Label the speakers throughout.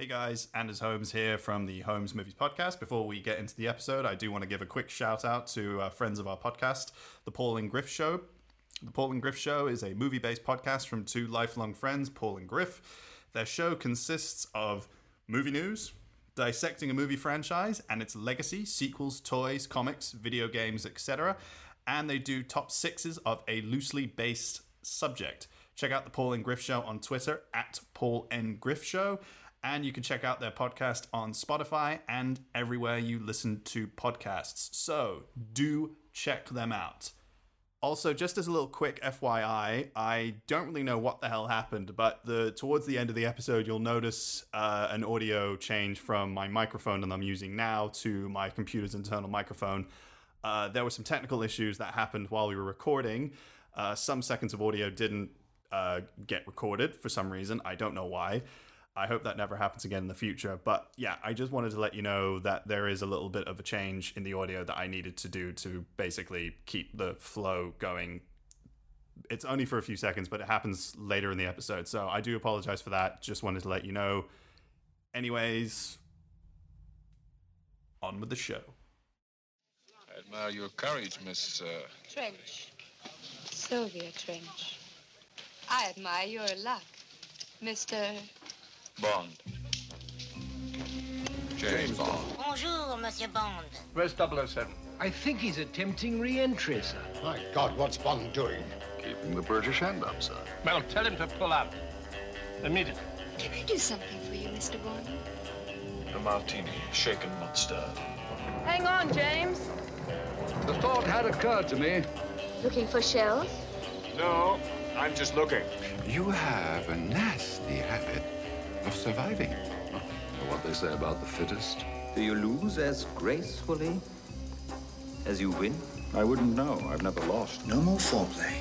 Speaker 1: Hey guys, Anders Holmes here from the Holmes Movies Podcast. Before we get into the episode, I do want to give a quick shout out to uh, friends of our podcast, The Paul and Griff Show. The Paul and Griff Show is a movie based podcast from two lifelong friends, Paul and Griff. Their show consists of movie news, dissecting a movie franchise and its legacy, sequels, toys, comics, video games, etc. And they do top sixes of a loosely based subject. Check out the Paul and Griff Show on Twitter at Paul and Griff Show. And you can check out their podcast on Spotify and everywhere you listen to podcasts. So do check them out. Also, just as a little quick FYI, I don't really know what the hell happened, but the towards the end of the episode, you'll notice uh, an audio change from my microphone that I'm using now to my computer's internal microphone. Uh, there were some technical issues that happened while we were recording. Uh, some seconds of audio didn't uh, get recorded for some reason. I don't know why. I hope that never happens again in the future. But yeah, I just wanted to let you know that there is a little bit of a change in the audio that I needed to do to basically keep the flow going. It's only for a few seconds, but it happens later in the episode. So I do apologize for that. Just wanted to let you know. Anyways, on with the show.
Speaker 2: I admire your courage, Miss. Uh...
Speaker 3: Trench. Sylvia Trench. I admire your luck, Mr.
Speaker 2: Bond. James Bond.
Speaker 4: Bonjour, Monsieur Bond.
Speaker 5: Where's 007?
Speaker 6: I think he's attempting re-entry, sir.
Speaker 7: My God, what's Bond doing?
Speaker 2: Keeping the British hand up, sir.
Speaker 5: Well, tell him to pull out. Immediately.
Speaker 3: Can I do something for you, Mr. Bond?
Speaker 2: A martini, shaken, not stirred.
Speaker 8: Hang on, James.
Speaker 6: The thought had occurred to me.
Speaker 3: Looking for shells?
Speaker 2: No, I'm just looking.
Speaker 9: You have a nasty habit of surviving.
Speaker 10: What they say about the fittest?
Speaker 11: Do you lose as gracefully as you win?
Speaker 10: I wouldn't know. I've never lost.
Speaker 12: No more foreplay.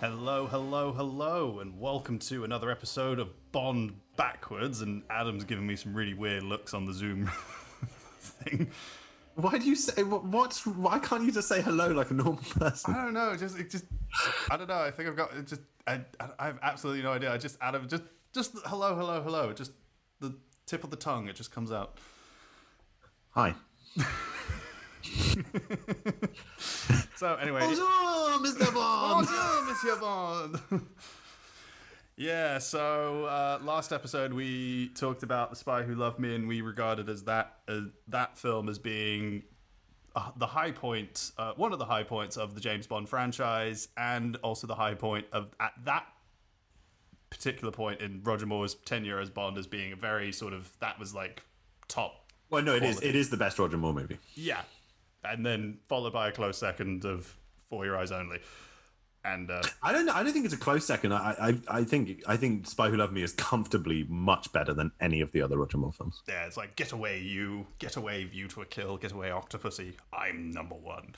Speaker 1: Hello, hello, hello, and welcome to another episode of Bond Backwards. And Adam's giving me some really weird looks on the Zoom thing.
Speaker 13: Why do you say what, what's? Why can't you just say hello like a normal person?
Speaker 1: I don't know. It just, it just, I don't know. I think I've got it. Just, I, I have absolutely no idea. I just, Adam, just, just hello, hello, hello. Just the tip of the tongue. It just comes out.
Speaker 13: Hi.
Speaker 1: so anyway,
Speaker 13: bonjour, Mr. Bond.
Speaker 1: bonjour, Monsieur Bond. yeah. So uh, last episode we talked about the Spy Who Loved Me, and we regarded as that uh, that film as being uh, the high point, uh, one of the high points of the James Bond franchise, and also the high point of at that particular point in Roger Moore's tenure as Bond as being a very sort of that was like top.
Speaker 13: Well, no, it is.
Speaker 1: quality.
Speaker 13: It is the best Roger Moore movie.
Speaker 1: Yeah, and then followed by a close second of For Your Eyes Only, and uh,
Speaker 13: I don't. I don't think it's a close second. I, I, I think. I think Spy Who Loved Me is comfortably much better than any of the other Roger Moore films.
Speaker 1: yeah, it's like Get Away, You, Get Away, View to a Kill, Get Away, Octopussy. I'm number one.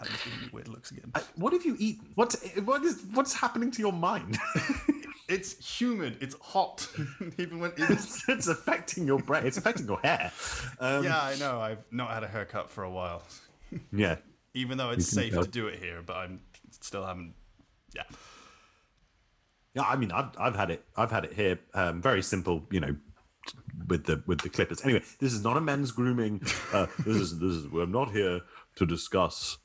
Speaker 1: Adam's giving me weird looks again.
Speaker 13: I, what have you eaten? What? What is? What's happening to your mind?
Speaker 1: It's humid. It's hot. even when
Speaker 13: it's, it's affecting your brain. It's affecting your hair. Um,
Speaker 1: yeah, I know. I've not had a haircut for a while.
Speaker 13: Yeah.
Speaker 1: Even though it's safe
Speaker 13: tell.
Speaker 1: to do it here, but I'm still haven't. Yeah.
Speaker 13: Yeah, I mean, I've, I've had it. I've had it here. Um, very simple, you know, with the with the clippers. Anyway, this is not a men's grooming. Uh, this is this is. We're not here to discuss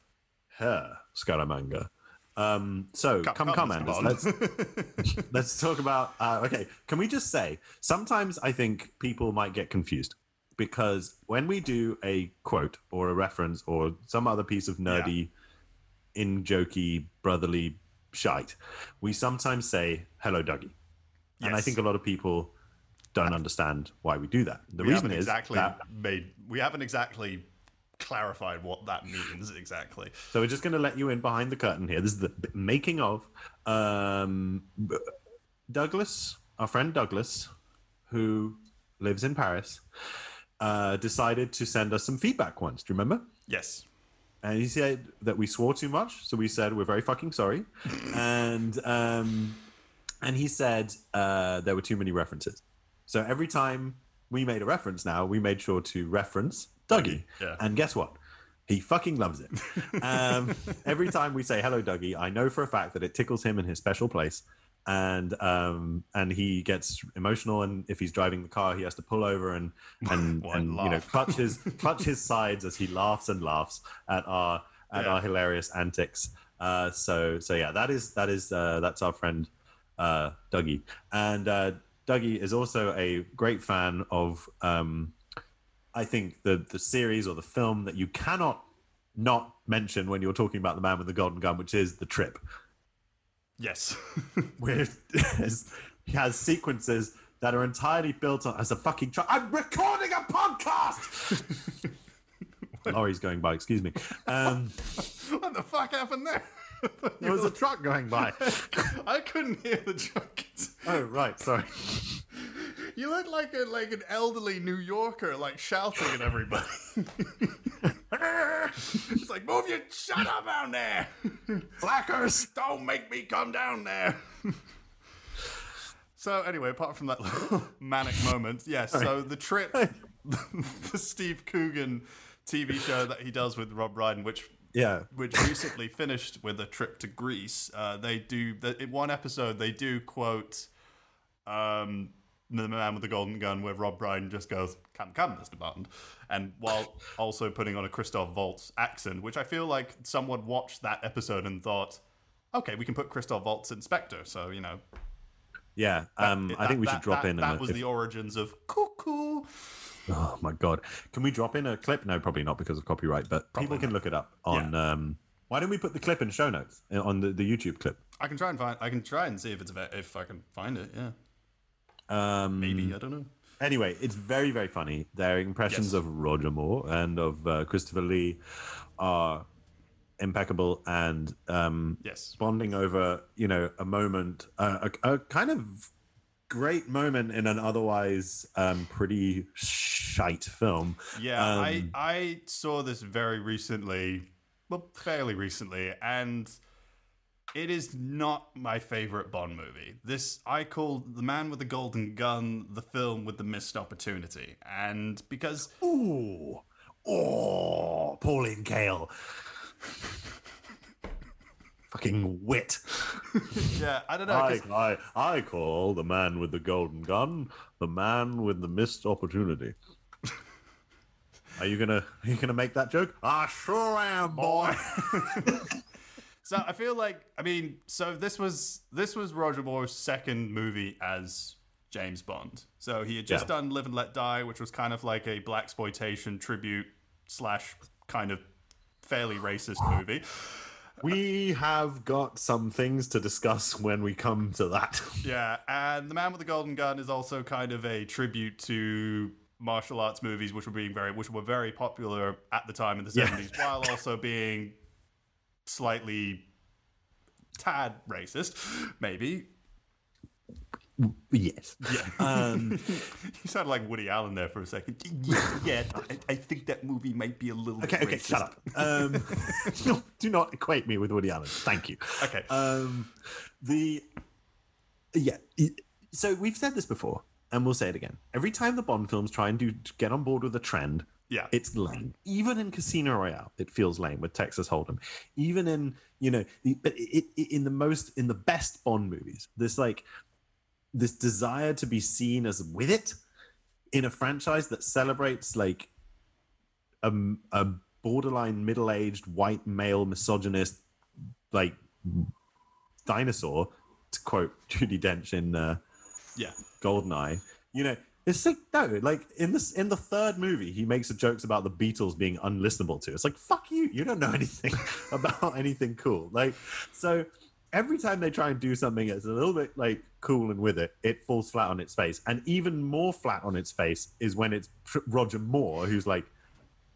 Speaker 13: hair, Scaramanga. Um, so
Speaker 1: Come-
Speaker 13: come,
Speaker 1: come,
Speaker 13: Anders. Let's let's talk about. Uh, okay, can we just say sometimes I think people might get confused because when we do a quote or a reference or some other piece of nerdy, in jokey brotherly shite, we sometimes say "Hello, Dougie," and I think a lot of people don't understand why we do that. The
Speaker 1: we
Speaker 13: reason is
Speaker 1: exactly
Speaker 13: that
Speaker 1: made. We haven't exactly clarified what that means exactly.
Speaker 13: So we're just going to let you in behind the curtain here. This is the making of um, Douglas, our friend Douglas, who lives in Paris, uh, decided to send us some feedback once. Do you remember?
Speaker 1: Yes.
Speaker 13: And he said that we swore too much, so we said we're very fucking sorry. and um, and he said uh, there were too many references. So every time we made a reference, now we made sure to reference Dougie.
Speaker 1: Yeah.
Speaker 13: And guess what? He fucking loves it. Um, every time we say hello, Dougie, I know for a fact that it tickles him in his special place, and um, and he gets emotional. And if he's driving the car, he has to pull over and and, and you know clutch his clutch his sides as he laughs and laughs at our at
Speaker 1: Yeah.
Speaker 13: our hilarious antics. Uh, so so yeah, that is that is uh, that's our friend uh, Dougie, and uh, Dougie is also a great fan of. Um, I think the the series or the film that you cannot not mention when you're talking about the man with the golden gun, which is the trip,
Speaker 1: Yes.
Speaker 13: where he has sequences that are entirely built on as a fucking truck. I'm recording a podcast. Lorry's going by. Excuse me. Um,
Speaker 1: what the fuck happened there?
Speaker 13: there was a truck going by.
Speaker 1: I couldn't hear the truck.
Speaker 13: Oh right, sorry.
Speaker 1: You look like a like an elderly New Yorker, like shouting at everybody. it's like, move your shut up down there,
Speaker 13: Blackers.
Speaker 1: Don't make me come down there. so anyway, apart from that manic moment, yes. So the trip, the Steve Coogan TV show that he does with Rob Brydon, which
Speaker 13: Yeah.
Speaker 1: which recently finished with a trip to Greece. Uh, they do the, in one episode they do quote um, the man with the golden gun, where Rob Brydon just goes, "Come, come, Mister Bond," and while also putting on a Christoph Waltz accent, which I feel like someone watched that episode and thought, "Okay, we can put Christoph Waltz in Spectre." So you know,
Speaker 13: Yeah. Um,
Speaker 1: that-
Speaker 13: I think we
Speaker 1: that-
Speaker 13: should drop
Speaker 1: that,
Speaker 13: in.
Speaker 1: That was
Speaker 13: if-
Speaker 1: the origins of cuckoo.
Speaker 13: Oh my god! Can we drop in a clip? No, probably not because of copyright. But people can look it up on. Um, why don't we put the clip in show notes uh, on the, the YouTube clip?
Speaker 1: I can try and find. I can try and see if it's if I can find it. Yeah,
Speaker 13: Um,
Speaker 1: maybe I don't know.
Speaker 13: Anyway, it's very very funny. Their impressions
Speaker 1: Yes.
Speaker 13: of Roger Moore and of uh, Christopher Lee are impeccable and um,
Speaker 1: Yes.
Speaker 13: bonding over you know a moment, uh, a, a kind of great moment in an otherwise um, pretty shite film.
Speaker 1: Yeah, I
Speaker 13: Um,
Speaker 1: I saw this very recently, well, fairly recently, and it is not my favorite Bond movie. This I call The Man with the Golden Gun the film with the missed opportunity, and because
Speaker 13: Ooh, oh, Pauline Kael. Fucking wit.
Speaker 1: yeah, I don't know.
Speaker 13: I, I, I call the man with the golden gun the man with the missed opportunity. Are you gonna are you gonna make that joke? I sure am, boy.
Speaker 1: So I feel like I mean, so this was this was Roger Moore's second movie as James Bond. So he had just
Speaker 13: Yeah.
Speaker 1: done Live and Let Die, which was kind of like a blaxploitation tribute slash kind of fairly racist movie.
Speaker 13: We have got some things to discuss when we come to that.
Speaker 1: Yeah, and The Man with the Golden Gun is also kind of a tribute to martial arts movies, which were being very, which were very popular at the time in the
Speaker 13: Yeah.
Speaker 1: seventies, while also being slightly tad racist, maybe.
Speaker 13: Yes.
Speaker 1: Yeah.
Speaker 13: Um,
Speaker 1: you sounded like Woody Allen there for a second. Yeah, yeah I, I think that movie might be a little.
Speaker 13: Okay, okay,
Speaker 1: racist.
Speaker 13: shut up. Um, no, do not equate me with Woody Allen. Thank you.
Speaker 1: Okay.
Speaker 13: Um, the yeah. So we've said this before, and we'll say it again. Every time the Bond films try and do get on board with a trend,
Speaker 1: Yeah.
Speaker 13: it's lame. Even in Casino Royale, it feels lame with Texas Hold'em. Even in you know, the, but in the most in the best Bond movies, there's like this desire to be seen as with it in a franchise that celebrates like a, a borderline middle-aged white male misogynist like dinosaur to quote Judi Dench in uh,
Speaker 1: Yeah.
Speaker 13: Goldeneye. You know, it's like no, like in this in the third movie, he makes the jokes about the Beatles being unlistenable to. It's like fuck you, you don't know anything about anything cool. Like so. Every time they try and do something that's a little bit like cool and with it, it falls flat on its face. And even more flat on its face is when it's Roger Moore, who's like,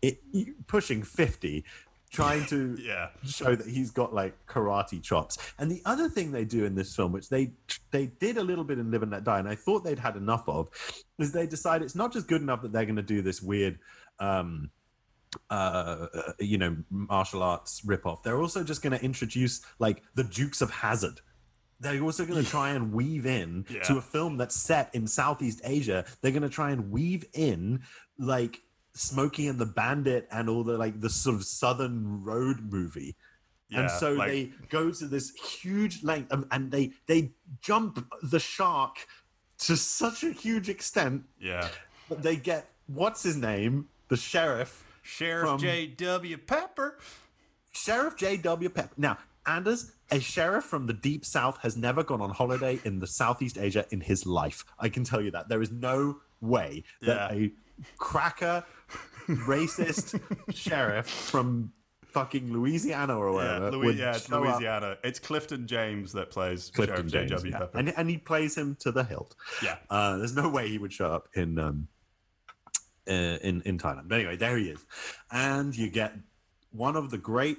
Speaker 13: it, pushing 50 trying to
Speaker 1: Yeah.
Speaker 13: show that he's got like karate chops. And the other thing they do in this film, which they they did a little bit in Live and Let Die, and I thought they'd had enough of, is they decide it's not just good enough that they're going to do this weird. Um, uh, you know, martial arts ripoff. They're also just going to introduce like the Dukes of Hazzard. They're also going to try and weave in
Speaker 1: Yeah.
Speaker 13: to a film that's set in Southeast Asia. They're going to try and weave in like Smokey and the Bandit and all the like the sort of Southern Road movie. and so
Speaker 1: like-
Speaker 13: they go to this huge length um, and they they jump the shark to such a huge extent
Speaker 1: Yeah.
Speaker 13: they get what's his name, the sheriff,
Speaker 1: Sheriff
Speaker 13: From-
Speaker 1: J.W. Pepper.
Speaker 13: Sheriff J.W. Pepper. Now, Anders, a sheriff from the deep south, has never gone on holiday in the Southeast Asia in his life. I can tell you that. There is no way that
Speaker 1: Yeah.
Speaker 13: a cracker, racist sheriff from fucking Louisiana or
Speaker 1: Yeah,
Speaker 13: whatever.
Speaker 1: Louis, yeah, it's
Speaker 13: show up-
Speaker 1: Louisiana. It's Clifton James that plays
Speaker 13: Clifton
Speaker 1: Sheriff
Speaker 13: James,
Speaker 1: J.W.
Speaker 13: yeah.
Speaker 1: Pepper.
Speaker 13: and and he plays him to the hilt.
Speaker 1: Yeah.
Speaker 13: uh, there's no way he would show up in um, uh, in in Thailand. But anyway, there he is, and you get one of the great.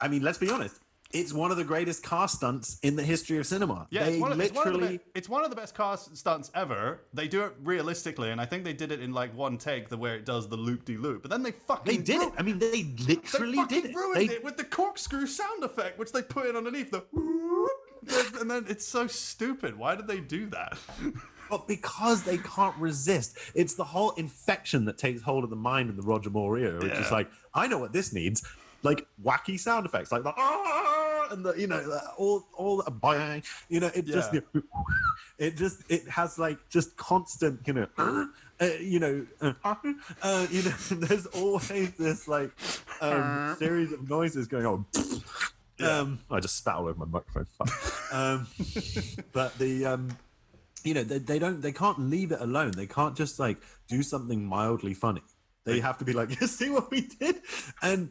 Speaker 13: I mean, let's be honest. It's one of the greatest car stunts in the history of cinema.
Speaker 1: Yeah,
Speaker 13: they
Speaker 1: it's one, of, it's, one of the
Speaker 13: literally.
Speaker 1: be- it's one of the best car stunts ever. They do it realistically, and I think they did it in like one take, the where it does the loop de loop. But then they fucking
Speaker 13: They did
Speaker 1: ru-
Speaker 13: it. I mean, they
Speaker 1: They
Speaker 13: literally
Speaker 1: fucking
Speaker 13: did it.
Speaker 1: ruined
Speaker 13: They-
Speaker 1: it with the corkscrew sound effect, which they put in underneath the. And then it's so stupid. Why did they do that?
Speaker 13: But because they can't resist, it's the whole infection that takes hold of the mind in the Roger Moore era, which is
Speaker 1: Yeah.
Speaker 13: like, I know what this needs, like wacky sound effects, like the ah, and the you know the, all all the bang, you know, it just
Speaker 1: Yeah.
Speaker 13: it just it has like just constant, you know, uh, you know, uh, uh, you know, there's always this like um, series of noises going on. Um, I just spat all over my microphone. Um, but the um, you know they, they don't they can't leave it alone they can't just like do something mildly funny they have to be like you see what we did and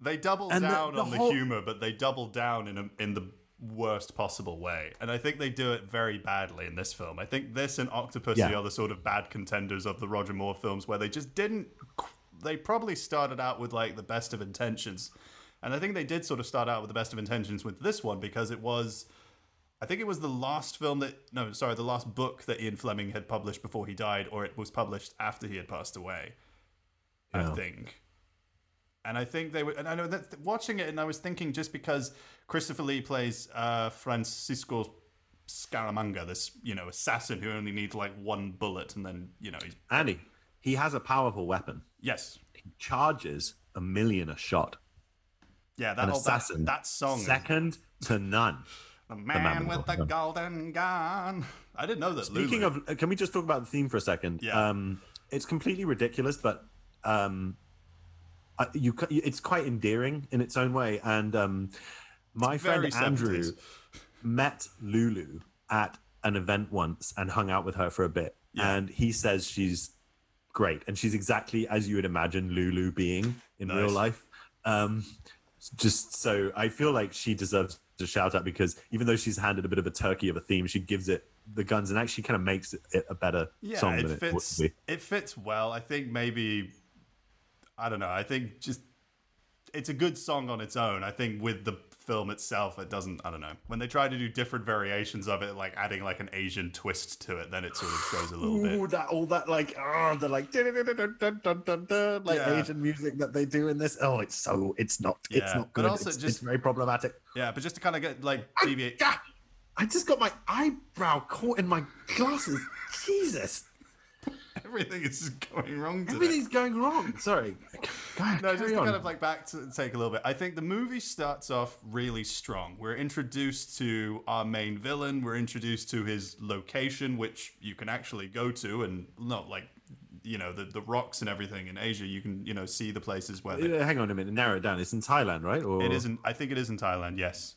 Speaker 1: They double
Speaker 13: And
Speaker 1: down
Speaker 13: the
Speaker 1: on the humor, but they double down in a, in the worst possible way. And I think they do it very badly in this film. I think this and Octopus
Speaker 13: Yeah.
Speaker 1: are the sort of bad contenders of the Roger Moore films where they just didn't. They probably started out with like the best of intentions. And I think they did sort of start out with the best of intentions with this one because it was. I think it was the last film that no, sorry, the last book that Ian Fleming had published before he died, or it was published after he had passed away. I think. And I think they were, and I know that watching it, and I was thinking just because Christopher Lee plays uh, Francisco Scaramanga, this you know assassin who only needs like one bullet, and then you know he's
Speaker 13: andy he has a powerful weapon.
Speaker 1: Yes,
Speaker 13: he charges a million a shot.
Speaker 1: Yeah, that
Speaker 13: an
Speaker 1: whole that,
Speaker 13: assassin.
Speaker 1: that song,
Speaker 13: second to none
Speaker 1: the
Speaker 13: man
Speaker 1: man,
Speaker 13: with
Speaker 1: with
Speaker 13: the
Speaker 1: golden gun. I didn't know that.
Speaker 13: speaking
Speaker 1: Lulu.
Speaker 13: of can we just talk about the theme for a second
Speaker 1: Yeah.
Speaker 13: um it's completely ridiculous but um I- you it's quite endearing in its own way and um my friend
Speaker 1: Very
Speaker 13: andrew
Speaker 1: 70s.
Speaker 13: met Lulu at an event once and hung out with her for a bit.
Speaker 1: Yeah.
Speaker 13: And he says she's great. And she's exactly as you would imagine Lulu being in real life. Um, just so I feel like she deserves a shout out because even though she's handed a bit of a turkey of a theme, she gives it the guns and actually kind of makes it, it a better
Speaker 1: yeah,
Speaker 13: song
Speaker 1: it
Speaker 13: it
Speaker 1: fits.
Speaker 13: be.
Speaker 1: It fits well. I think maybe I don't know. I think just it's a good song on its own. I think with the film itself it doesn't i don't know. When they try to do different variations of it like adding like an asian twist to it then it sort of goes a little
Speaker 13: Ooh,
Speaker 1: bit
Speaker 13: that all that like oh the like like asian music that they do in this. Oh it's so it's not it's not good.
Speaker 1: also
Speaker 13: it's,
Speaker 1: just
Speaker 13: very problematic.
Speaker 1: Yeah but just to kind of get like deviate
Speaker 13: I just got my eyebrow caught in my glasses. Jesus.
Speaker 1: Everything is just going wrong. Today.
Speaker 13: everything's going wrong. Sorry. Go ahead,
Speaker 1: No, just to
Speaker 13: on.
Speaker 1: kind of like back to take a little bit. I think the movie starts off really strong. We're introduced to our main villain. We're introduced to his location, which you can actually go to, and not like you know the the rocks and everything in Asia. You can you know see the places where they,
Speaker 13: hang on a minute. Narrow it down. It's in Thailand, right? Or,
Speaker 1: it isn't. I think it is in Thailand. Yes.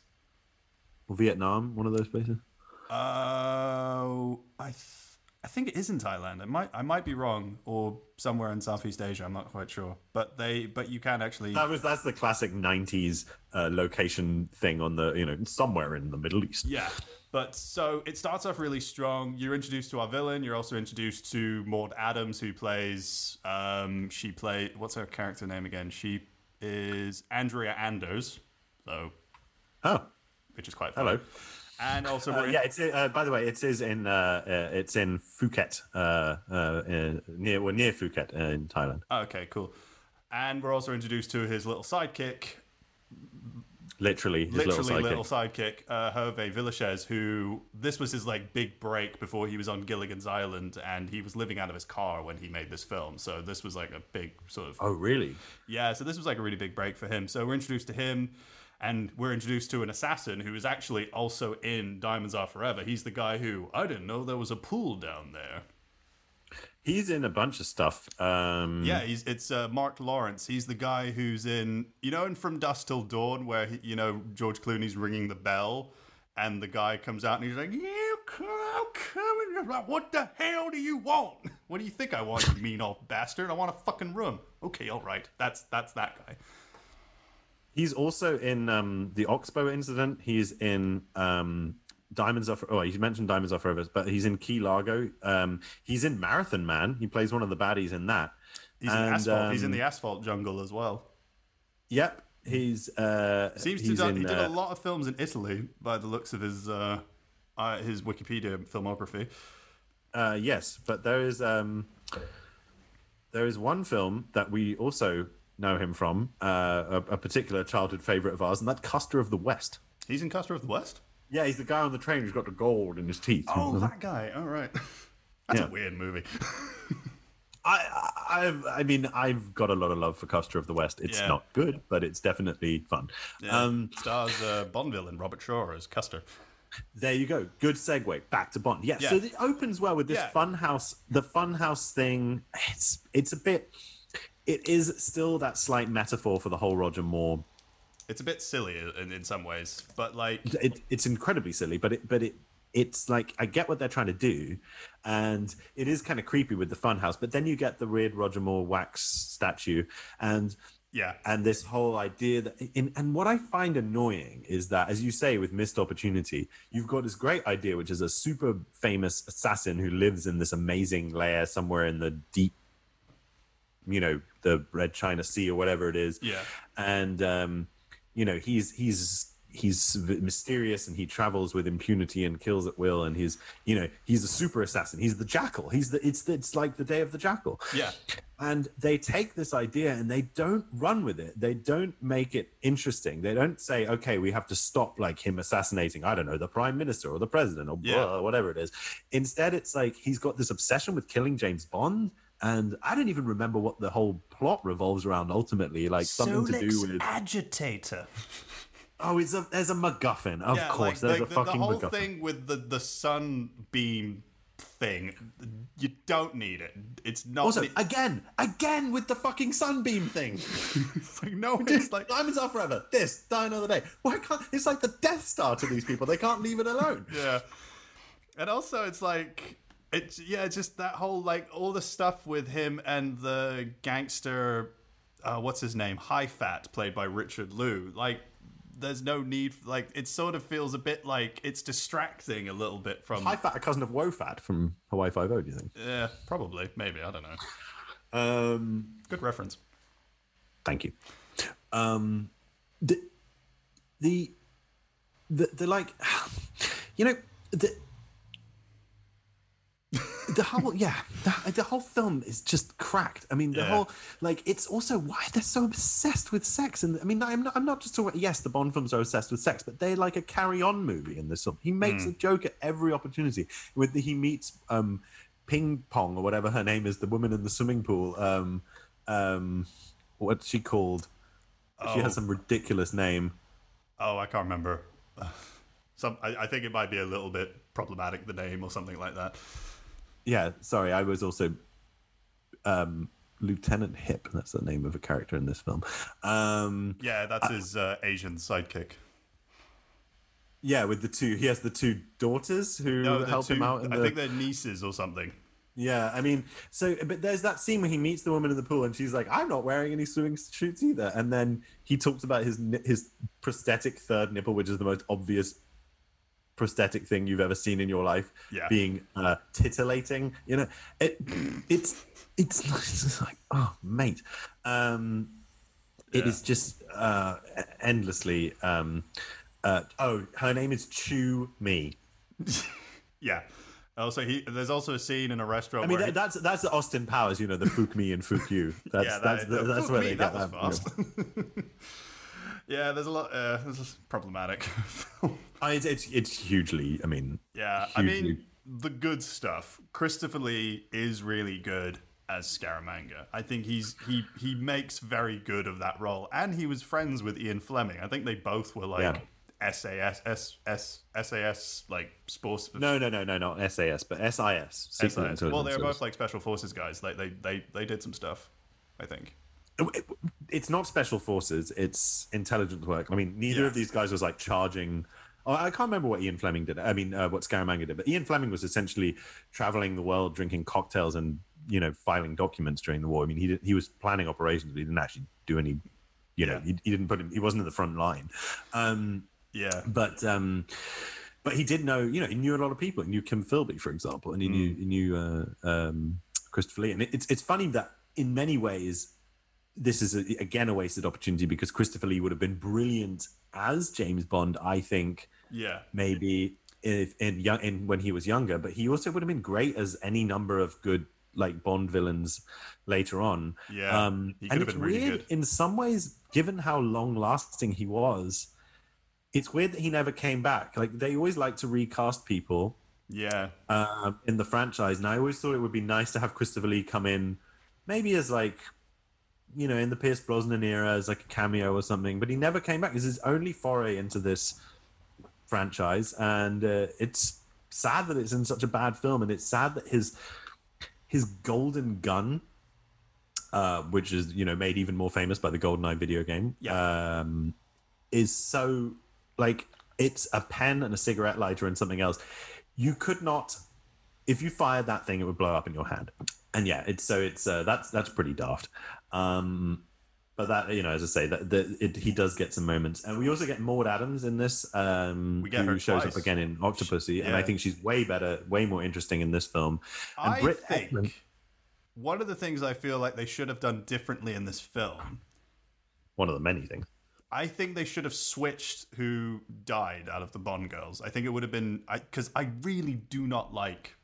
Speaker 13: or Vietnam. One of those places.
Speaker 1: Uh, I th- I think it is in Thailand. I might I might be wrong, or somewhere in Southeast Asia. I'm not quite sure. But they but you can actually.
Speaker 13: That was that's the classic '90s uh, location thing on the you know somewhere in the Middle East.
Speaker 1: Yeah, But so it starts off really strong. You're introduced to our villain. You're also introduced to Maud Adams, who plays. Um, she play. What's her character name again? She is Andrea Anders. So,
Speaker 13: Oh,
Speaker 1: which is quite funny.
Speaker 13: hello.
Speaker 1: And also,
Speaker 13: Uh,
Speaker 1: in-
Speaker 13: yeah, it's uh, by the way, it is in uh, uh, it's in Phuket, uh, uh, uh, near well, near Phuket uh, in Thailand.
Speaker 1: okay, cool. And we're also introduced to his little sidekick,
Speaker 13: Literally, his
Speaker 1: literally
Speaker 13: little sidekick.
Speaker 1: little sidekick, uh, Hervé Villechaize, who this was his like big break before he was on Gilligan's Island, and he was living out of his car when he made this film. So this was like a big sort of
Speaker 13: Oh, really?
Speaker 1: yeah. So this was like a really big break for him. So we're introduced to him, and we're introduced to an assassin who is actually also in Diamonds Are Forever. He's the guy who I didn't know there was a pool down there.
Speaker 13: He's in a bunch of stuff. Um,
Speaker 1: Yeah, he's it's uh, Marc Lawrence. He's the guy who's in you know in From Dusk Till Dawn where he, you know George Clooney's ringing the bell, and the guy comes out and he's like, "You come, come," and you're like, "What the hell do you want? What do you think I want, you mean old bastard? I want a fucking room." Okay, all right, that's that's that guy.
Speaker 13: He's also in um, the Oxbow incident. He's in um, Diamonds Are. Oh, you mentioned Diamonds Are Forever, but he's in Key Largo. Um, he's in Marathon Man. He plays one of the baddies in that.
Speaker 1: He's in
Speaker 13: And,
Speaker 1: asphalt. he's in
Speaker 13: um,
Speaker 1: the asphalt jungle as well.
Speaker 13: Yep, he's uh,
Speaker 1: Seems to
Speaker 13: he's
Speaker 1: do,
Speaker 13: in,
Speaker 1: he did
Speaker 13: uh,
Speaker 1: a lot of films in Italy by the looks of his uh, uh, his Wikipedia filmography.
Speaker 13: Uh, yes, but there is um, there is one film that we also know him from, uh, a, a particular childhood favorite of ours, and that's Custer of the West.
Speaker 1: He's in Custer of the West.
Speaker 13: Yeah, he's the guy on the train who's got the gold in his teeth.
Speaker 1: Oh, that guy. All right. That's
Speaker 13: Yeah.
Speaker 1: a weird movie.
Speaker 13: I, I, I've, I mean, I've got a lot of love for Custer of the West. It's
Speaker 1: Yeah.
Speaker 13: not good, but it's definitely fun.
Speaker 1: Yeah.
Speaker 13: Um,
Speaker 1: Stars uh, Bondville and Robert Shaw as Custer.
Speaker 13: there you go. Good segue back to Bond. Yeah,
Speaker 1: Yeah.
Speaker 13: so it opens well with this
Speaker 1: Yeah.
Speaker 13: funhouse. The funhouse thing. It's it's a bit. It is still that slight metaphor for the whole Roger Moore
Speaker 1: It's a bit silly in, in some ways, but like,
Speaker 13: it, it's incredibly silly, but it but it it's like I get what they're trying to do, and it is kind of creepy with the funhouse. But then you get the weird Roger Moore wax statue, and
Speaker 1: yeah,
Speaker 13: and this whole idea that in, and what I find annoying is that, as you say, with missed opportunity, you've got this great idea, which is a super famous assassin who lives in this amazing lair somewhere in the deep, you know, the Red China Sea or whatever it is.
Speaker 1: Yeah,
Speaker 13: and um, you know he's he's he's mysterious and he travels with impunity and kills at will. And he's you know he's a super assassin. He's the jackal. He's the it's it's like the day of the jackal.
Speaker 1: Yeah,
Speaker 13: and they take this idea and they don't run with it. They don't make it interesting. They don't say okay we have to stop like him assassinating i don't know the prime minister or the president or
Speaker 1: Yeah.
Speaker 13: blah, whatever it is. Instead it's like he's got this obsession with killing james bond and i don't even remember what the whole plot revolves around ultimately like something to do with
Speaker 1: agitator.
Speaker 13: oh it's a there's a macguffin of
Speaker 1: yeah,
Speaker 13: course
Speaker 1: like
Speaker 13: there's
Speaker 1: the,
Speaker 13: a
Speaker 1: the,
Speaker 13: fucking
Speaker 1: the whole
Speaker 13: macguffin
Speaker 1: thing with the the sunbeam thing. You don't need it. It's not.
Speaker 13: also
Speaker 1: ne-
Speaker 13: again again with the fucking sunbeam thing
Speaker 1: it's like no, it's like
Speaker 13: Diamonds are forever. This, die another day. Why can't? It's like the Death Star to these people. They can't leave it alone.
Speaker 1: yeah and also it's like it's yeah just that whole like all the stuff with him and the gangster uh, what's his name Hai Fat played by richard Loo. like there's no need like it sort of feels a bit like it's distracting a little bit from
Speaker 13: Hai Fat, a cousin of Wo Fat from Hawaii Five O. Do you think?
Speaker 1: yeah probably maybe i don't know
Speaker 13: Um,
Speaker 1: good reference
Speaker 13: thank you. Um, the the the, the like, you know the. The whole yeah the, the whole film is just cracked. I mean the
Speaker 1: Yeah.
Speaker 13: whole like it's also why they're so obsessed with sex. And i mean i'm not, I'm not just talking yes the bond films are obsessed with sex but they're like a carry-on movie in this film. He makes a joke at every opportunity with the, he meets um ping pong or whatever her name is the woman in the swimming pool um um what's she called? She
Speaker 1: Oh.
Speaker 13: has some ridiculous name.
Speaker 1: Oh i can't remember. Some I, I think it might be a little bit problematic the name or something like that
Speaker 13: yeah sorry i was also um lieutenant hip that's the name of a character in this film. Um
Speaker 1: yeah that's his uh, asian sidekick.
Speaker 13: Yeah with the two he has the two daughters who
Speaker 1: no,
Speaker 13: help him out
Speaker 1: i
Speaker 13: the,
Speaker 1: think they're nieces or something.
Speaker 13: Yeah i mean so but there's that scene where he meets the woman in the pool and she's like i'm not wearing any swimming suits either. And then he talks about his his prosthetic third nipple which is the most obvious prosthetic thing you've ever seen in your life
Speaker 1: Yeah.
Speaker 13: being uh, titillating. You know, it it's it's, it's just like oh mate, um, it
Speaker 1: Yeah.
Speaker 13: is just uh, endlessly. Um, uh, oh, her name is Chew Mee.
Speaker 1: Yeah. Also, he there's also a scene in a restaurant.
Speaker 13: I mean, that, that's that's the Austin Powers, you know, the Fook Me and Fook You. That's
Speaker 1: yeah,
Speaker 13: that's
Speaker 1: that,
Speaker 13: the- that's where
Speaker 1: me,
Speaker 13: they
Speaker 1: that
Speaker 13: get that. You know.
Speaker 1: fast. yeah, there's a lot. Uh, this is problematic.
Speaker 13: Oh, it's, it's it's hugely. I mean,
Speaker 1: yeah, I mean the good stuff. Christopher Lee is really good as Scaramanga. I think he's he he makes very good of that role, and he was friends with Ian Fleming. I think they both were like
Speaker 13: Yeah.
Speaker 1: SAS S, S, SAS like sports.
Speaker 13: no, no, no, no, not SAS, but SIS.
Speaker 1: SAS. Well,
Speaker 13: Intelligence
Speaker 1: they were both like special forces guys. Like they they they did some stuff. I think.
Speaker 13: It's not special forces; it's intelligence work. I mean, neither
Speaker 1: Yeah.
Speaker 13: of these guys was like charging. Oh, I can't remember what Ian Fleming did. I mean, uh, what Scaramanga did. But Ian Fleming was essentially traveling the world, drinking cocktails, and you know, filing documents during the war. I mean, he did, he was planning operations, but he didn't actually do any. You know,
Speaker 1: Yeah.
Speaker 13: he, he didn't put. him. he wasn't in the front line. Um,
Speaker 1: Yeah.
Speaker 13: but um but he did know you know he knew a lot of people he knew kim philby for example and he knew he knew uh, um christopher lee and it, it's it's funny that in many ways this is a, again a wasted opportunity because christopher lee would have been brilliant as james bond i think
Speaker 1: Yeah.
Speaker 13: maybe if in young in when he was younger but he also would have been great as any number of good like bond villains later on
Speaker 1: Yeah,
Speaker 13: um
Speaker 1: he
Speaker 13: and it's
Speaker 1: been really
Speaker 13: weird
Speaker 1: good.
Speaker 13: in some ways given how long lasting he was it's weird that he never came back like they always like to recast people
Speaker 1: Yeah.
Speaker 13: um, in the franchise and i always thought it would be nice to have christopher lee come in maybe as like you know in the pierce brosnan era as like a cameo or something but he never came back this is his only foray into this franchise and uh, it's sad that it's in such a bad film and it's sad that his his golden gun uh, which is you know made even more famous by the goldeneye video game um, is so like it's a pen and a cigarette lighter and something else. You could not if you fired that thing it would blow up in your hand. And yeah it's so it's uh, that's that's pretty daft um but that you know as i say that, that it, he does get some moments and we also get maud adams in this um
Speaker 1: We get
Speaker 13: who shows
Speaker 1: twice.
Speaker 13: up again in octopussy and i think she's way better way more interesting in this film and
Speaker 1: I
Speaker 13: Britt
Speaker 1: think
Speaker 13: Ekman-
Speaker 1: one of the things I feel like they should have done differently in this film,
Speaker 13: one of the many things
Speaker 1: I think they should have switched who died out of the Bond girls. I think it would have been because I, really do not like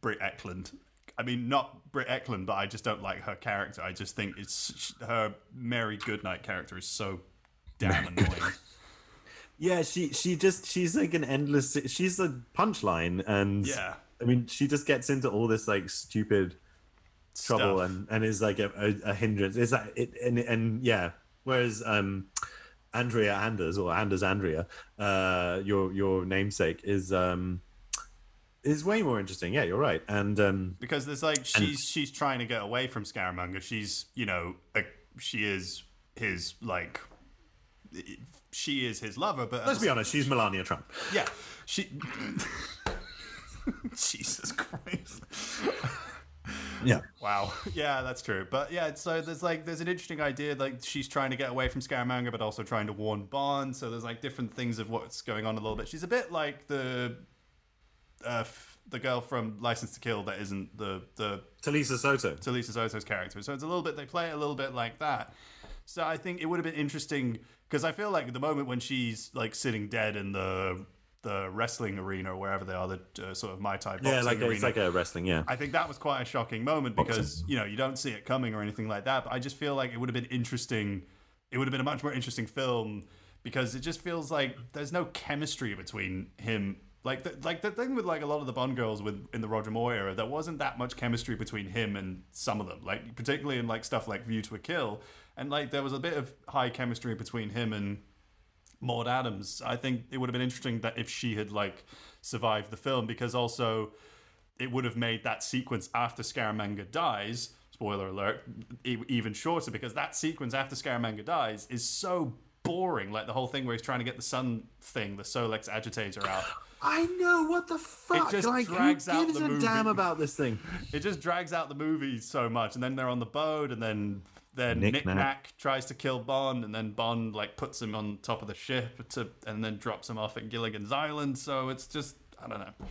Speaker 1: Britt Ekland. I mean, not Britt Ekland, but I just don't like her character. I just think it's her Mary Goodnight character is so damn annoying.
Speaker 13: Yeah, she she just she's like an endless. She's a punchline, and
Speaker 1: Yeah.
Speaker 13: I mean, she just gets into all this like stupid trouble
Speaker 1: Stuff.
Speaker 13: and and is like a, a, a hindrance. Is that it? And and yeah, whereas um, Andrea Anders or Anders Andrea, uh, your your namesake is um is way more interesting. Yeah, you're right. And um,
Speaker 1: because there's like she's she's trying to get away from Scaramanga. She's you know a, she is his like she is his lover. But
Speaker 13: let's be honest, she's Melania Trump.
Speaker 1: Yeah, she. Jesus Christ.
Speaker 13: Yeah.
Speaker 1: Wow. Yeah, that's true. But yeah, so there's like there's an interesting idea like she's trying to get away from Scaramanga, but also trying to warn Bond. So there's like different things of what's going on a little bit. She's a bit like the uh, f- the girl from License to Kill that isn't the the
Speaker 13: Talisa Soto.
Speaker 1: Talisa Soto's character. So it's a little bit they play it a little bit like that. So I think it would have been interesting because I feel like the moment when she's like sitting dead in the the wrestling arena or wherever they are, the uh, sort of Muay Thai
Speaker 13: Yeah, like
Speaker 1: arena.
Speaker 13: it's like a wrestling. Yeah.
Speaker 1: I think that was quite a shocking moment because you know you don't see it coming or anything like that. But I just feel like it would have been interesting. It would have been a much more interesting film because it just feels like there's no chemistry between him. Like the, like the thing with like a lot of the Bond girls with in the Roger Moore era, there wasn't that much chemistry between him and some of them. Like particularly in like stuff like View to a Kill, and like there was a bit of high chemistry between him and Maud Adams. I think it would have been interesting that if she had like survived the film because also it would have made that sequence after Scaramanga dies, spoiler alert, even shorter because that sequence after Scaramanga dies is so boring. Like the whole thing where he's trying to get the sun thing, the Solex agitator out.
Speaker 13: I know what the fuck.
Speaker 1: It just
Speaker 13: like,
Speaker 1: drags
Speaker 13: who
Speaker 1: out
Speaker 13: gives
Speaker 1: the
Speaker 13: a damn about this thing?
Speaker 1: It just drags out the movie so much, and then they're on the boat, and then then Nick
Speaker 13: Nack.
Speaker 1: Nack tries to kill Bond, and then Bond like puts him on top of the ship to, and then drops him off at Gilligan's Island. So it's just I don't know.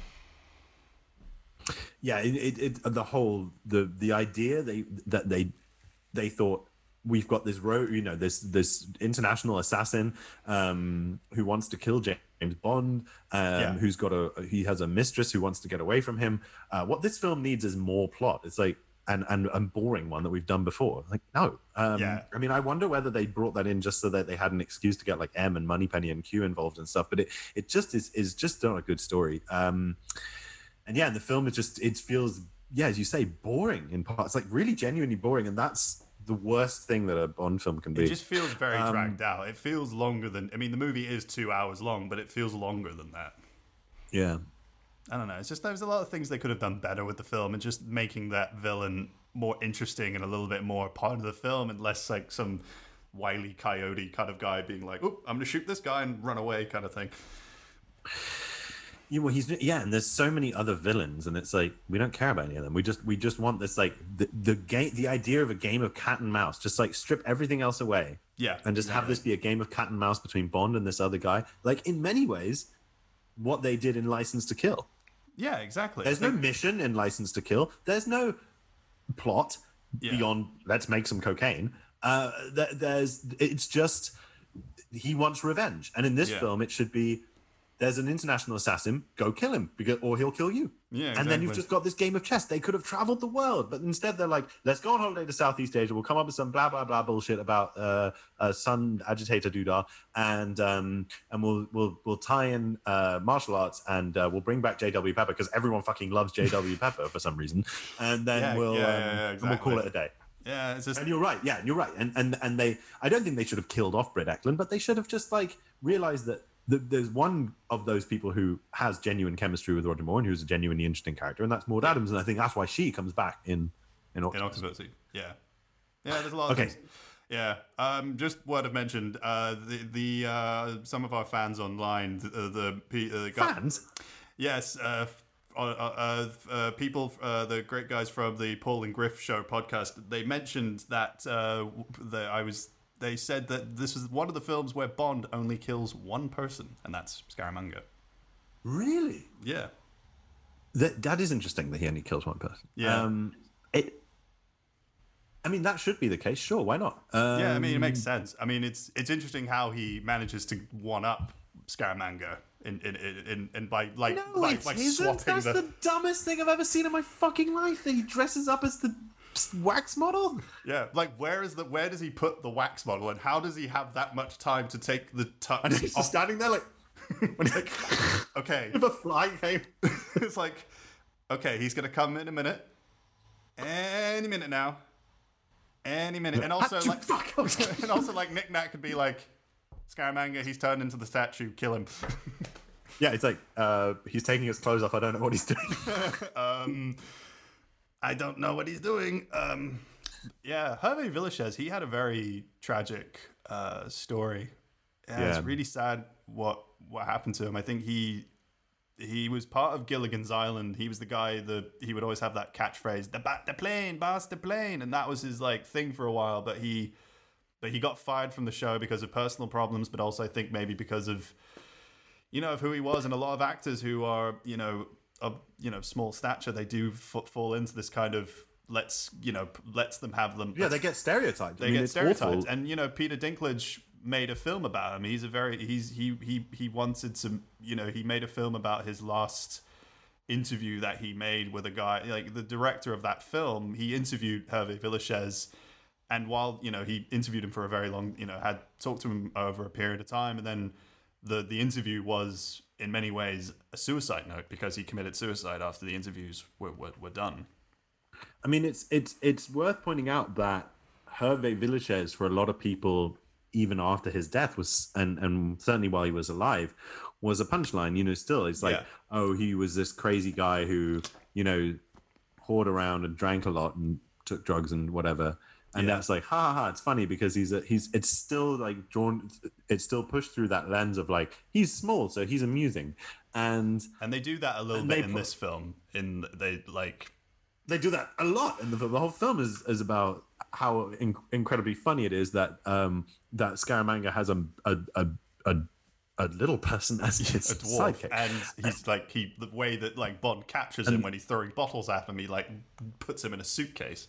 Speaker 13: yeah it, it, it the whole the the idea they that they they thought we've got this road you know this this international assassin um who wants to kill james bond um
Speaker 1: Yeah.
Speaker 13: who's got a he has a mistress who wants to get away from him. Uh what this film needs is more plot. It's like and and, and boring one that we've done before. Like no. Um
Speaker 1: Yeah.
Speaker 13: i mean i wonder whether they brought that in just so that they had an excuse to get like m and moneypenny and q involved and stuff but it it just is is just not a good story. Um and yeah, and the film is just it feels yeah, as you say, boring in parts, like really genuinely boring, and that's the worst thing that a Bond film can be.
Speaker 1: It just feels very
Speaker 13: Um,
Speaker 1: dragged out. It feels longer than I mean the movie is two hours long, but it feels longer than that.
Speaker 13: yeah,
Speaker 1: I don't know. It's just there's a lot of things they could have done better with the film, and just making that villain more interesting and a little bit more part of the film, and less like some wily coyote kind of guy being like, "Oh, I'm gonna shoot this guy and run away," kind of thing.
Speaker 13: Yeah, well, he's yeah, and there's so many other villains, and it's like we don't care about any of them. We just we just want this like the the game, the idea of a game of cat and mouse. Just like strip everything else away,
Speaker 1: Yeah,
Speaker 13: and just have this be a game of cat and mouse between Bond and this other guy. Like in many ways, what they did in License to Kill.
Speaker 1: Yeah, exactly.
Speaker 13: There's
Speaker 1: I
Speaker 13: no mission in License to Kill. There's no plot
Speaker 1: Yeah.
Speaker 13: beyond let's make some cocaine. Uh, th- there's it's just he wants revenge, and in this
Speaker 1: Yeah.
Speaker 13: film, it should be there's an international assassin, go kill him because or he'll kill you.
Speaker 1: Yeah,
Speaker 13: and then you've just got this game of chess. They could have traveled the world, but instead they're like, let's go on holiday to Southeast Asia. We'll come up with some blah blah blah bullshit about uh, a sun agitator doodah, and um, and we'll we'll we'll tie in uh, martial arts, and uh, we'll bring back J.W. Pepper because everyone fucking loves J.W. Pepper for some reason, and then
Speaker 1: Yeah,
Speaker 13: we'll
Speaker 1: yeah,
Speaker 13: um,
Speaker 1: yeah, yeah,
Speaker 13: and we'll call it a day.
Speaker 1: Yeah, it's just
Speaker 13: And you're right, yeah, and you're right, and and and they, I don't think they should have killed off Britt Ekland, but they should have just like realized that. Th there's one of those people who has genuine chemistry with Roger Moore and who's a genuinely interesting character, and that's Maud Adams, and I think that's why she comes back in in
Speaker 1: in Octopussy. Yeah, yeah. There's a lot of
Speaker 13: Okay.
Speaker 1: things. Yeah. Um, just word of mentioned. Uh, the the uh, some of our fans online, the the, pe- uh, guy-
Speaker 13: Fans,
Speaker 1: Yes, uh, uh, uh, uh, people, uh, the great guys from the Paul and Griff Show podcast, they mentioned that uh, that I was. They said that this is one of the films where Bond only kills one person, and that's Scaramanga.
Speaker 13: really?
Speaker 1: Yeah,
Speaker 13: That that is interesting that he only kills one person.
Speaker 1: Yeah.
Speaker 13: Um, it. I mean, that should be the case. Sure, why not? Um,
Speaker 1: yeah. I mean, it makes sense. I mean, it's it's interesting how he manages to one up Scaramanga in in in, in, in by like
Speaker 13: No,
Speaker 1: by,
Speaker 13: it
Speaker 1: by
Speaker 13: isn't. That's
Speaker 1: the,
Speaker 13: the dumbest thing I've ever seen in my fucking life. That he dresses up as the wax model.
Speaker 1: yeah like where is the where does he put the wax model and how does he have that much time to take the tux
Speaker 13: And he's
Speaker 1: off
Speaker 13: just standing there like, when he's like
Speaker 1: okay
Speaker 13: if a fly came.
Speaker 1: it's like, okay, he's gonna come in a minute, any minute now, any minute, and also
Speaker 13: Achoo,
Speaker 1: like,
Speaker 13: fuck,
Speaker 1: and also like Nick Nack could be like, Scaramanga, he's turned into the statue, kill him.
Speaker 13: Yeah, it's like uh, he's taking his clothes off. I don't know what he's doing.
Speaker 1: um, I don't know what he's doing. Um, yeah, Hervé Villechaize, he had a very tragic uh, story. Yeah,
Speaker 13: Yeah.
Speaker 1: it's really sad what what happened to him. I think he he was part of Gilligan's Island. He was the guy that he would always have that catchphrase, "The bat the plane, boss the plane," and that was his like thing for a while. But he but he got fired from the show because of personal problems, but also I think maybe because of you know of who he was, and a lot of actors who are you know of you know small stature, they do f- fall into this kind of let's you know lets them have them.
Speaker 13: yeah, they get stereotyped.
Speaker 1: they
Speaker 13: I mean,
Speaker 1: get stereotyped,
Speaker 13: awful.
Speaker 1: and you know Peter Dinklage made a film about him. He's a very he's he he he wanted to you know he made a film about his last interview that he made with a guy like the director of that film. He interviewed Hervé Villechaize. And while you know he interviewed him for a very long, you know, had talked to him over a period of time, and then the the interview was in many ways a suicide note because he committed suicide after the interviews were were, were done.
Speaker 13: I mean, it's it's it's worth pointing out that Hervé Villechaize, for a lot of people, even after his death, was and and certainly while he was alive, was a punchline. You know, still it's like,
Speaker 1: Yeah.
Speaker 13: oh, he was this crazy guy who you know whored around and drank a lot and took drugs and whatever. And
Speaker 1: Yeah.
Speaker 13: that's like, ha ha ha! It's funny because he's a, he's it's still like drawn, it's still pushed through that lens of like he's small, so he's amusing, and
Speaker 1: And they do that a little bit in
Speaker 13: put-
Speaker 1: this film. In they like
Speaker 13: they do that a lot and the, the whole film is is about how in- incredibly funny it is that um, that Scaramanga has a a, a, a, a little person as his
Speaker 1: a dwarf,
Speaker 13: sidekick.
Speaker 1: and he's like he the way that like Bond captures him when he's throwing bottles at him, he like puts him in a suitcase.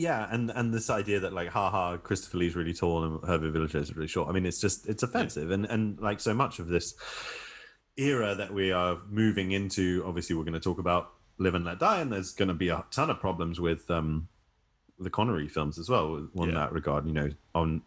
Speaker 13: Yeah, and and this idea that like, haha, Christopher Lee's really tall and Herbert Villager is really short. I mean, it's just it's offensive, and and like so much of this era that we are moving into. Obviously, we're going to talk about Live and Let Die, and there's going to be a ton of problems with um the Connery films as well. On
Speaker 1: Yeah.
Speaker 13: that regard, you know, on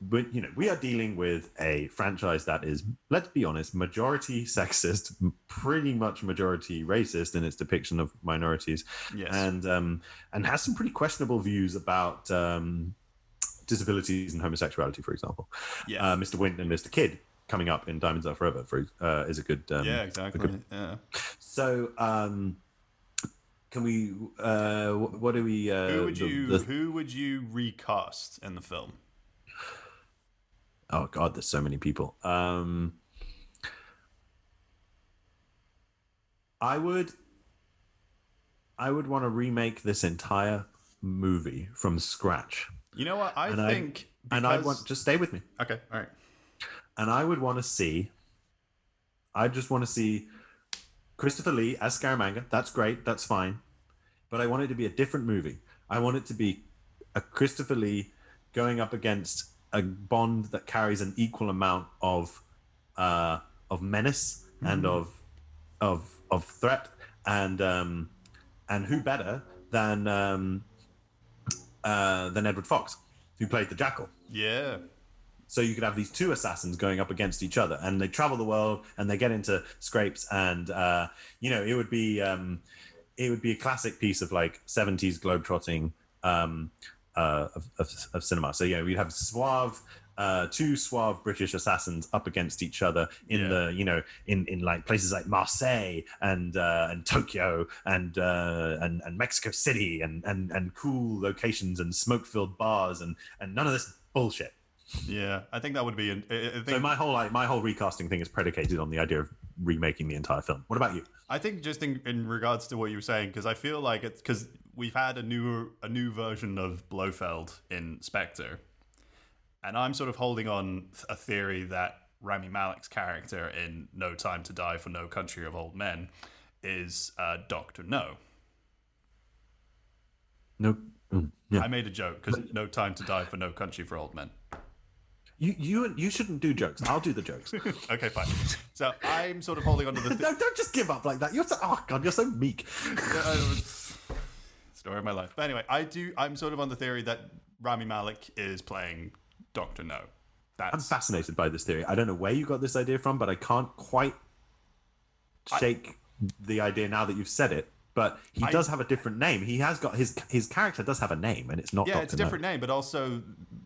Speaker 13: but you know we are dealing with a franchise that is let's be honest majority sexist pretty much majority racist in its depiction of minorities
Speaker 1: Yes.
Speaker 13: and um and has some pretty questionable views about um disabilities and homosexuality for example
Speaker 1: Yeah.
Speaker 13: uh, mr wint and mr kidd coming up in diamonds are forever for uh, is a good um,
Speaker 1: yeah, exactly.
Speaker 13: good-
Speaker 1: Yeah.
Speaker 13: so um can we uh wh- what do we uh
Speaker 1: Who would
Speaker 13: the-
Speaker 1: you
Speaker 13: the-
Speaker 1: who would you recast in the film?
Speaker 13: Oh god there's so many people. Um i would i would want to remake this entire movie from scratch.
Speaker 1: You know what? I
Speaker 13: and
Speaker 1: think
Speaker 13: I, and i want just stay with me.
Speaker 1: Okay, all right.
Speaker 13: and i would want to see i just want to see christopher lee as scaramanga. That's great that's fine. But i want it to be a different movie. I want it to be a christopher lee going up against a bond that carries an equal amount of uh of menace and of of of threat. And um and who better than um uh than edward fox who played the jackal?
Speaker 1: Yeah.
Speaker 13: so you could have these two assassins going up against each other, and they travel the world and they get into scrapes, and uh, you know it would be um, it would be a classic piece of like seventies globetrotting um, uh, of, of, of cinema. So yeah, we'd have suave. Uh, two suave British assassins up against each other in
Speaker 1: Yeah.
Speaker 13: the you know in in like places like Marseille and uh, and Tokyo and uh, and and Mexico City and and and cool locations and smoke filled bars and and none of this bullshit.
Speaker 1: Yeah, I think that would be. An, I, I think,
Speaker 13: So my whole like, my whole recasting thing is predicated on the idea of remaking the entire film. What about you?
Speaker 1: I think just in, in regards to what you were saying, because I feel like it's because we've had a new a new version of Blofeld in Spectre, and I'm sort of holding on a theory that Rami Malek's character in No Time to Die for No Country of Old Men is uh, Doctor No.
Speaker 13: No, mm, yeah.
Speaker 1: I made a joke because No Time to Die for No Country for Old Men.
Speaker 13: You you you shouldn't do jokes. I'll do the jokes.
Speaker 1: Okay, fine. So I'm sort of holding on to the.
Speaker 13: no, don't just give up like that. You're so oh god, you're so meek.
Speaker 1: story of my life. But anyway, I do. I'm sort of on the theory that Rami Malek is playing Doctor No.
Speaker 13: I'm
Speaker 1: That's
Speaker 13: fascinated by this theory. I don't know where you got this idea from, but I can't quite shake the idea now that you've said it. But he
Speaker 1: I-
Speaker 13: does have a different name. He has got his his character does have a name, and it's not.
Speaker 1: yeah,
Speaker 13: Dr.
Speaker 1: it's a
Speaker 13: No.
Speaker 1: different name, but also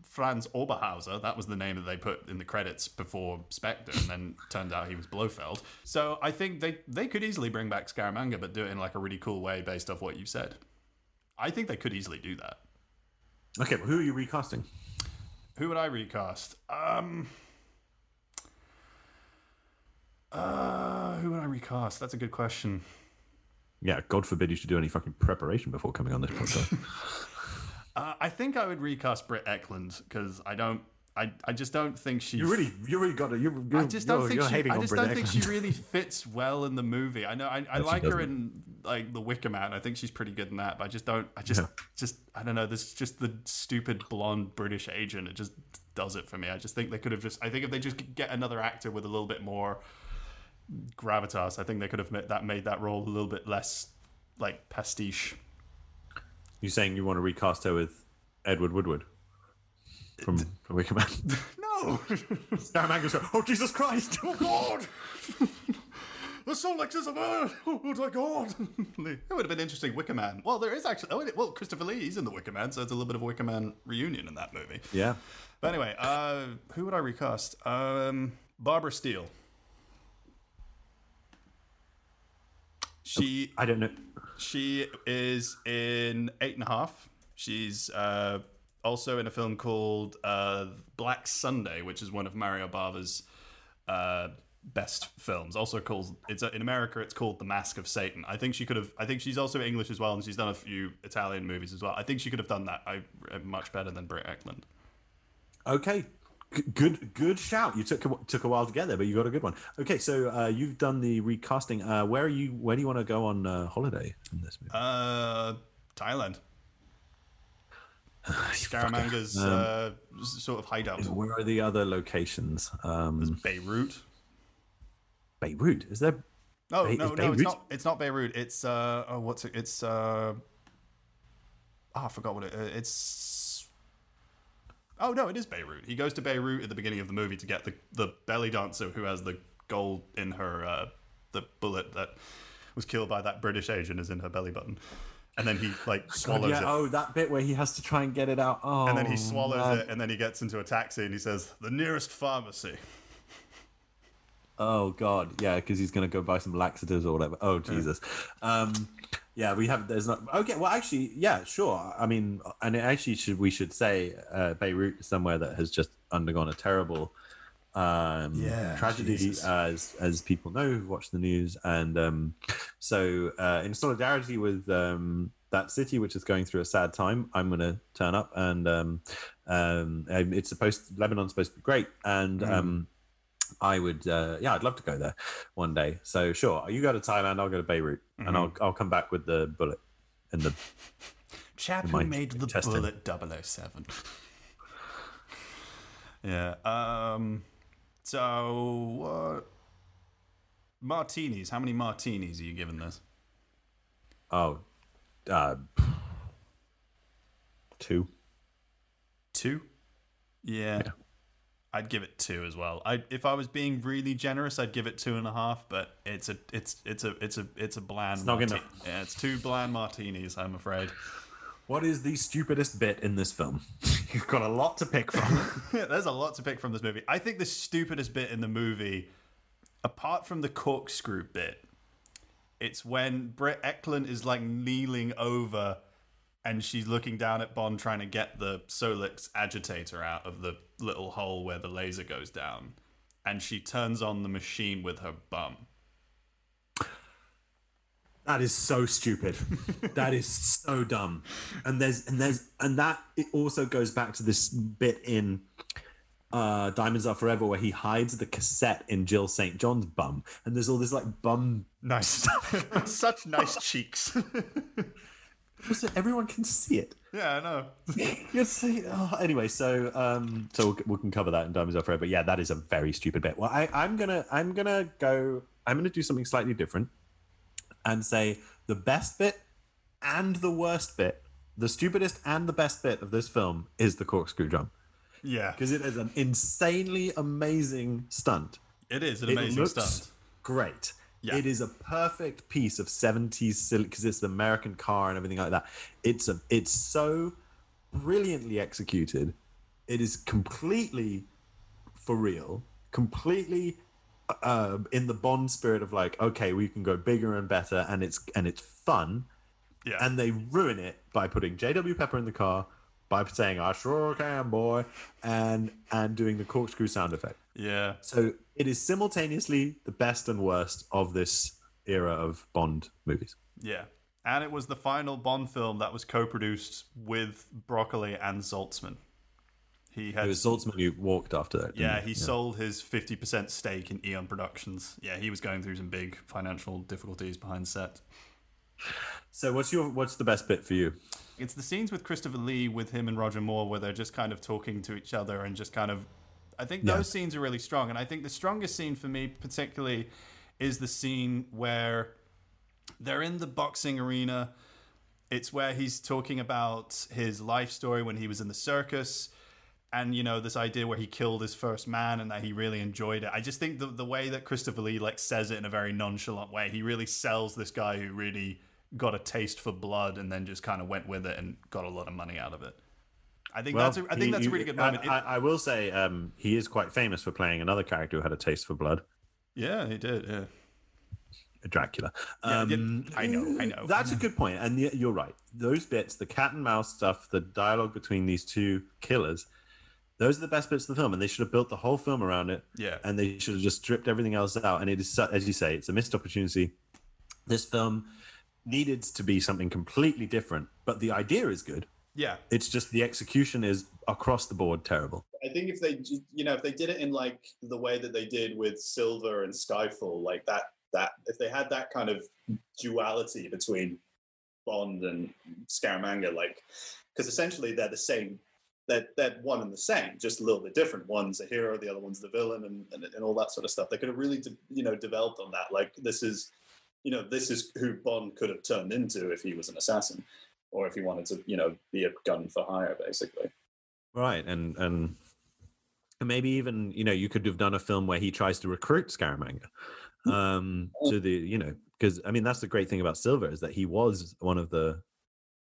Speaker 1: Franz Oberhauser. That was the name that they put in the credits before Spectre, and then turned out he was Blofeld. So I think they they could easily bring back Scaramanga, but do it in like a really cool way based off what you said. I think they could easily do that.
Speaker 13: Okay, well, who are you recasting?
Speaker 1: Who would I recast? Um. Uh, who would I recast? That's a good question.
Speaker 13: Yeah, God forbid you should do any fucking preparation before coming on this podcast.
Speaker 1: Uh, I think I would recast Britt Ekland because I don't. I, I just don't think she.
Speaker 13: you really, you really got to. You're, you're,
Speaker 1: I just don't
Speaker 13: you're,
Speaker 1: think
Speaker 13: you're
Speaker 1: she. I just don't think she really fits well in the movie. I know. I, I like her in like The Wicker Man. I think she's pretty good in that. But I just don't. I just
Speaker 13: Yeah.
Speaker 1: just I don't know. This just the stupid blonde British agent. It just does it for me. I just think they could have just. I think if they just get another actor with a little bit more gravitas, I think they could have made that made that role a little bit less like pastiche.
Speaker 13: You saying you want to recast her with Edward Woodward from, from Wicker Man?
Speaker 1: No.
Speaker 13: Scaramanga's going, oh Jesus Christ!
Speaker 1: Oh God! The Solex is a man! Oh my God! it would have been interesting, Wicker Man. Well, there is actually. Oh, well, Christopher Lee, he's in the Wicker Man, so it's a little bit of a Wicker Man reunion in that movie.
Speaker 13: Yeah.
Speaker 1: But anyway, uh, who would I recast? Um, Barbara Steele. She
Speaker 13: I don't know.
Speaker 1: she is in Eight and a Half. She's uh, also in a film called uh, Black Sunday, which is one of Mario Bava's uh, best films. Also called it's in America it's called The Mask of Satan. I think she could have. I think she's also English as well, and she's done a few Italian movies as well. I think she could have done that. I much better than Britt Ekland.
Speaker 13: Okay. G- Good, good shout. You took a, took a while to get there, but you got a good one. Okay, so uh, you've done the recasting. Uh, where are you? Where do you want to go on uh, holiday in this movie?
Speaker 1: Uh, Thailand. Scaramanga's
Speaker 13: Um,
Speaker 1: uh, sort of hideout.
Speaker 13: Where are the other locations? Um,
Speaker 1: Beirut.
Speaker 13: Beirut. Is there?
Speaker 1: Oh
Speaker 13: Be-
Speaker 1: no, no, it's not. It's not Beirut. It's uh, oh, what's it? It's uh, oh, I forgot what it. Uh, it's. Oh no, it is Beirut. He goes to Beirut at the beginning of the movie to get the the belly dancer who has the gold in her uh, the bullet that was killed by that British agent is in her belly button, and then he like
Speaker 13: God,
Speaker 1: swallows
Speaker 13: yeah.
Speaker 1: it.
Speaker 13: Oh, that bit where he has to try and get it out. Oh,
Speaker 1: and then he swallows
Speaker 13: man.
Speaker 1: it, and then he gets into a taxi and he says, "The nearest pharmacy."
Speaker 13: Oh God, yeah, because he's gonna go buy some laxatives or whatever. Oh Jesus, um, yeah, we have. There's not. Okay, well, actually, yeah, sure. I mean, and it actually should we should say uh, Beirut somewhere that has just undergone a terrible um,
Speaker 1: Yeah,
Speaker 13: tragedy,
Speaker 1: Jesus.
Speaker 13: as as people know who've watched the news, and um, so uh, in solidarity with um, that city, which is going through a sad time, I'm going to turn up, and um, um, it's supposed Lebanon's supposed to be great, and
Speaker 1: Mm.
Speaker 13: um, I would, uh, yeah, I'd love to go there one day. So sure, you go to Thailand, I'll go to Beirut,
Speaker 1: Mm-hmm.
Speaker 13: and I'll I'll come back with the bullet and the
Speaker 1: Chap
Speaker 13: In
Speaker 1: who made the bullet 007. yeah. Um. So what? Martinis. How many martinis are you giving this?
Speaker 13: oh, uh, two.
Speaker 1: Two. Yeah. I'd give it two as well. I if I was being really generous, I'd give it two and a half. But it's a it's it's a it's a it's a bland.
Speaker 13: not good
Speaker 1: marti-
Speaker 13: enough.
Speaker 1: Yeah, it's two bland martinis. I'm afraid.
Speaker 13: What is the stupidest bit in this film? You've got a lot to pick from.
Speaker 1: There's a lot to pick from this movie. I think the stupidest bit in the movie, apart from the corkscrew bit, it's when Britt Ekland is like kneeling over and she's looking down at Bond trying to get the Solex agitator out of the little hole where the laser goes down. And she turns on the machine with her bum.
Speaker 13: That is so stupid. that is so dumb. And there's and there's and that it also goes back to this bit in uh Diamonds Are Forever where he hides the cassette in Jill St. John's bum. And there's all this like bum
Speaker 1: Nice. stuff, Such nice cheeks.
Speaker 13: so everyone can see it.
Speaker 1: yeah, I know.
Speaker 13: You see, oh, anyway, so um, so we can cover that in Diamonds Are Forever. But yeah, that is a very stupid bit. Well, I, I'm gonna I'm gonna go. I'm gonna do something slightly different, and say the best bit and the worst bit, the stupidest and the best bit of this film is the corkscrew jump.
Speaker 1: Yeah.
Speaker 13: because it is an insanely amazing stunt.
Speaker 1: It is an
Speaker 13: It
Speaker 1: amazing stunt.
Speaker 13: Great.
Speaker 1: Yeah.
Speaker 13: It is a perfect piece of 70s silly because it's the American car and everything like that. It's a it's so brilliantly executed. It is completely for real, completely uh, in the Bond spirit of like, okay, we can go bigger and better, and it's and it's fun.
Speaker 1: Yeah.
Speaker 13: And they ruin it by putting J.W. Pepper in the car, by saying "I sure can, boy," and and doing the corkscrew sound effect.
Speaker 1: yeah.
Speaker 13: So it is simultaneously the best and worst of this era of Bond movies.
Speaker 1: Yeah. And it was the final Bond film that was co produced with Broccoli and Saltzman. He had
Speaker 13: It was who walked after that.
Speaker 1: yeah, he sold his 50% stake in Eon Productions. Yeah, he was going through some big financial difficulties behind set.
Speaker 13: So what's your what's the best bit for you?
Speaker 1: It's the scenes with Christopher Lee with him and Roger Moore where they're just kind of talking to each other and just kind of I think
Speaker 13: Yeah.
Speaker 1: those scenes are really strong and I think the strongest scene for me particularly is the scene where they're in the boxing arena. It's where he's talking about his life story when he was in the circus and you know this idea where he killed his first man and that he really enjoyed it. I just think the the way that Christopher Lee like says it in a very nonchalant way, he really sells this guy who really got a taste for blood and then just kind of went with it and got a lot of money out of it. I think that's a, I think
Speaker 13: he-
Speaker 1: that's a really good
Speaker 13: I-
Speaker 1: moment. It-
Speaker 13: I, I will say um, he is quite famous for playing another character who had a taste for blood,
Speaker 1: yeah, he did. Yeah.
Speaker 13: Dracula.
Speaker 1: Yeah, yeah,
Speaker 13: Um,
Speaker 1: I know, I know.
Speaker 13: That's a good point, and you're right. Those bits, the cat and mouse stuff, the dialogue between these two killers, Those are the best bits of the film, and they should have built the whole film around it.
Speaker 1: Yeah.
Speaker 13: And they should have just stripped everything else out. And it is, su- as you say, it's a missed opportunity. This film needed to be something completely different, but the idea is good.
Speaker 1: Yeah.
Speaker 13: It's just the execution is across the board terrible.
Speaker 12: I think if they, you know, if they did it in like the way that they did with Silva and Skyfall, like that, that if they had that kind of duality between Bond and Scaramanga, like, because essentially they're the same, they're, they're one and the same, just a little bit different. One's a hero, the other one's the villain, and, and, and all that sort of stuff. They could have really, de- you know, developed on that. Like, this is, you know, this is who Bond could have turned into if he was an assassin, or if he wanted to, you know, be a gun for hire, basically.
Speaker 13: Right. And, and, and maybe even, you know, you could have done a film where he tries to recruit Scaramanga um, to the, you know, because I mean, that's the great thing about Silva is that he was one of the,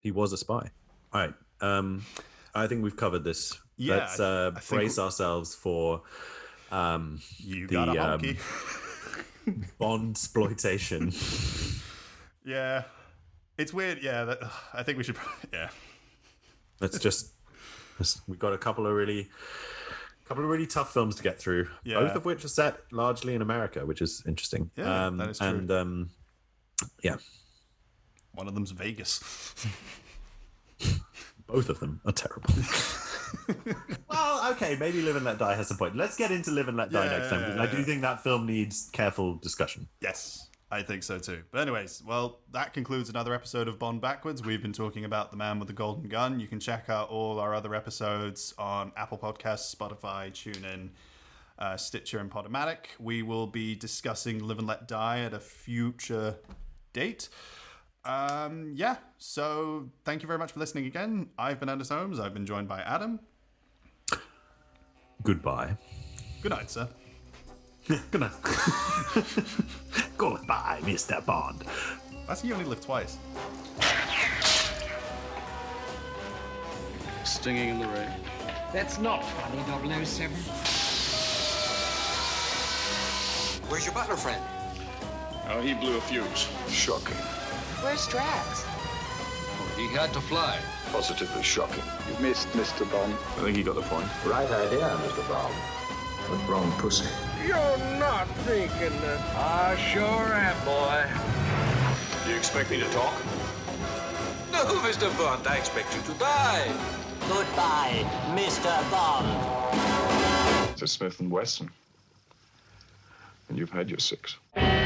Speaker 13: he was a spy. All right. Um, I think we've covered this.
Speaker 1: Yeah,
Speaker 13: Let's uh,
Speaker 1: I
Speaker 13: brace ourselves for um,
Speaker 1: You
Speaker 13: the um. Bond exploitation.
Speaker 1: Yeah. It's weird. Yeah. That, I think we should. Yeah.
Speaker 13: Let's just, let's- we've got a couple of really, couple of really tough films to get through.
Speaker 1: Yeah.
Speaker 13: Both of which are set largely in America, which is interesting.
Speaker 1: Yeah,
Speaker 13: um,
Speaker 1: that is true.
Speaker 13: And um, yeah,
Speaker 1: One of them's Vegas.
Speaker 13: Both of them are terrible. well, okay, maybe Live and Let Die has a point. Let's get into Live and Let Die next time. because I do think that film needs careful discussion.
Speaker 1: Yes, I think so too. But anyways, well, that concludes another episode of Bond Backwards. We've been talking about the man with the golden gun. You can check out all our other episodes on Apple Podcasts, Spotify, TuneIn, uh, Stitcher, and Podomatic. We will be discussing Live and Let Die at a future date. Um, yeah, so thank you very much for listening again. I've been Anders Holmes. I've been joined by Adam.
Speaker 13: Goodbye.
Speaker 1: Good night, sir.
Speaker 13: Good night. Goodbye, Mr. Bond.
Speaker 1: That's you only lived twice.
Speaker 6: Stinging in the rain.
Speaker 14: That's not funny, 007.
Speaker 15: Where's your butler friend?
Speaker 2: Oh, he blew a fuse.
Speaker 10: Shocking.
Speaker 3: Where's Drax?
Speaker 6: Oh, he had to fly.
Speaker 10: Positively shocking.
Speaker 7: You missed, Mr. Bond.
Speaker 10: I think he got the point.
Speaker 11: Right idea, Mr. Bond. But wrong pussy.
Speaker 5: You're not thinking that.
Speaker 6: I sure am, boy.
Speaker 2: Do you expect me to talk?
Speaker 15: No, Mr. Bond, I expect you to die.
Speaker 4: Goodbye, Mr. Bond.
Speaker 10: It's a Smith and Wesson. And you've had your six.
Speaker 4: Goodbye,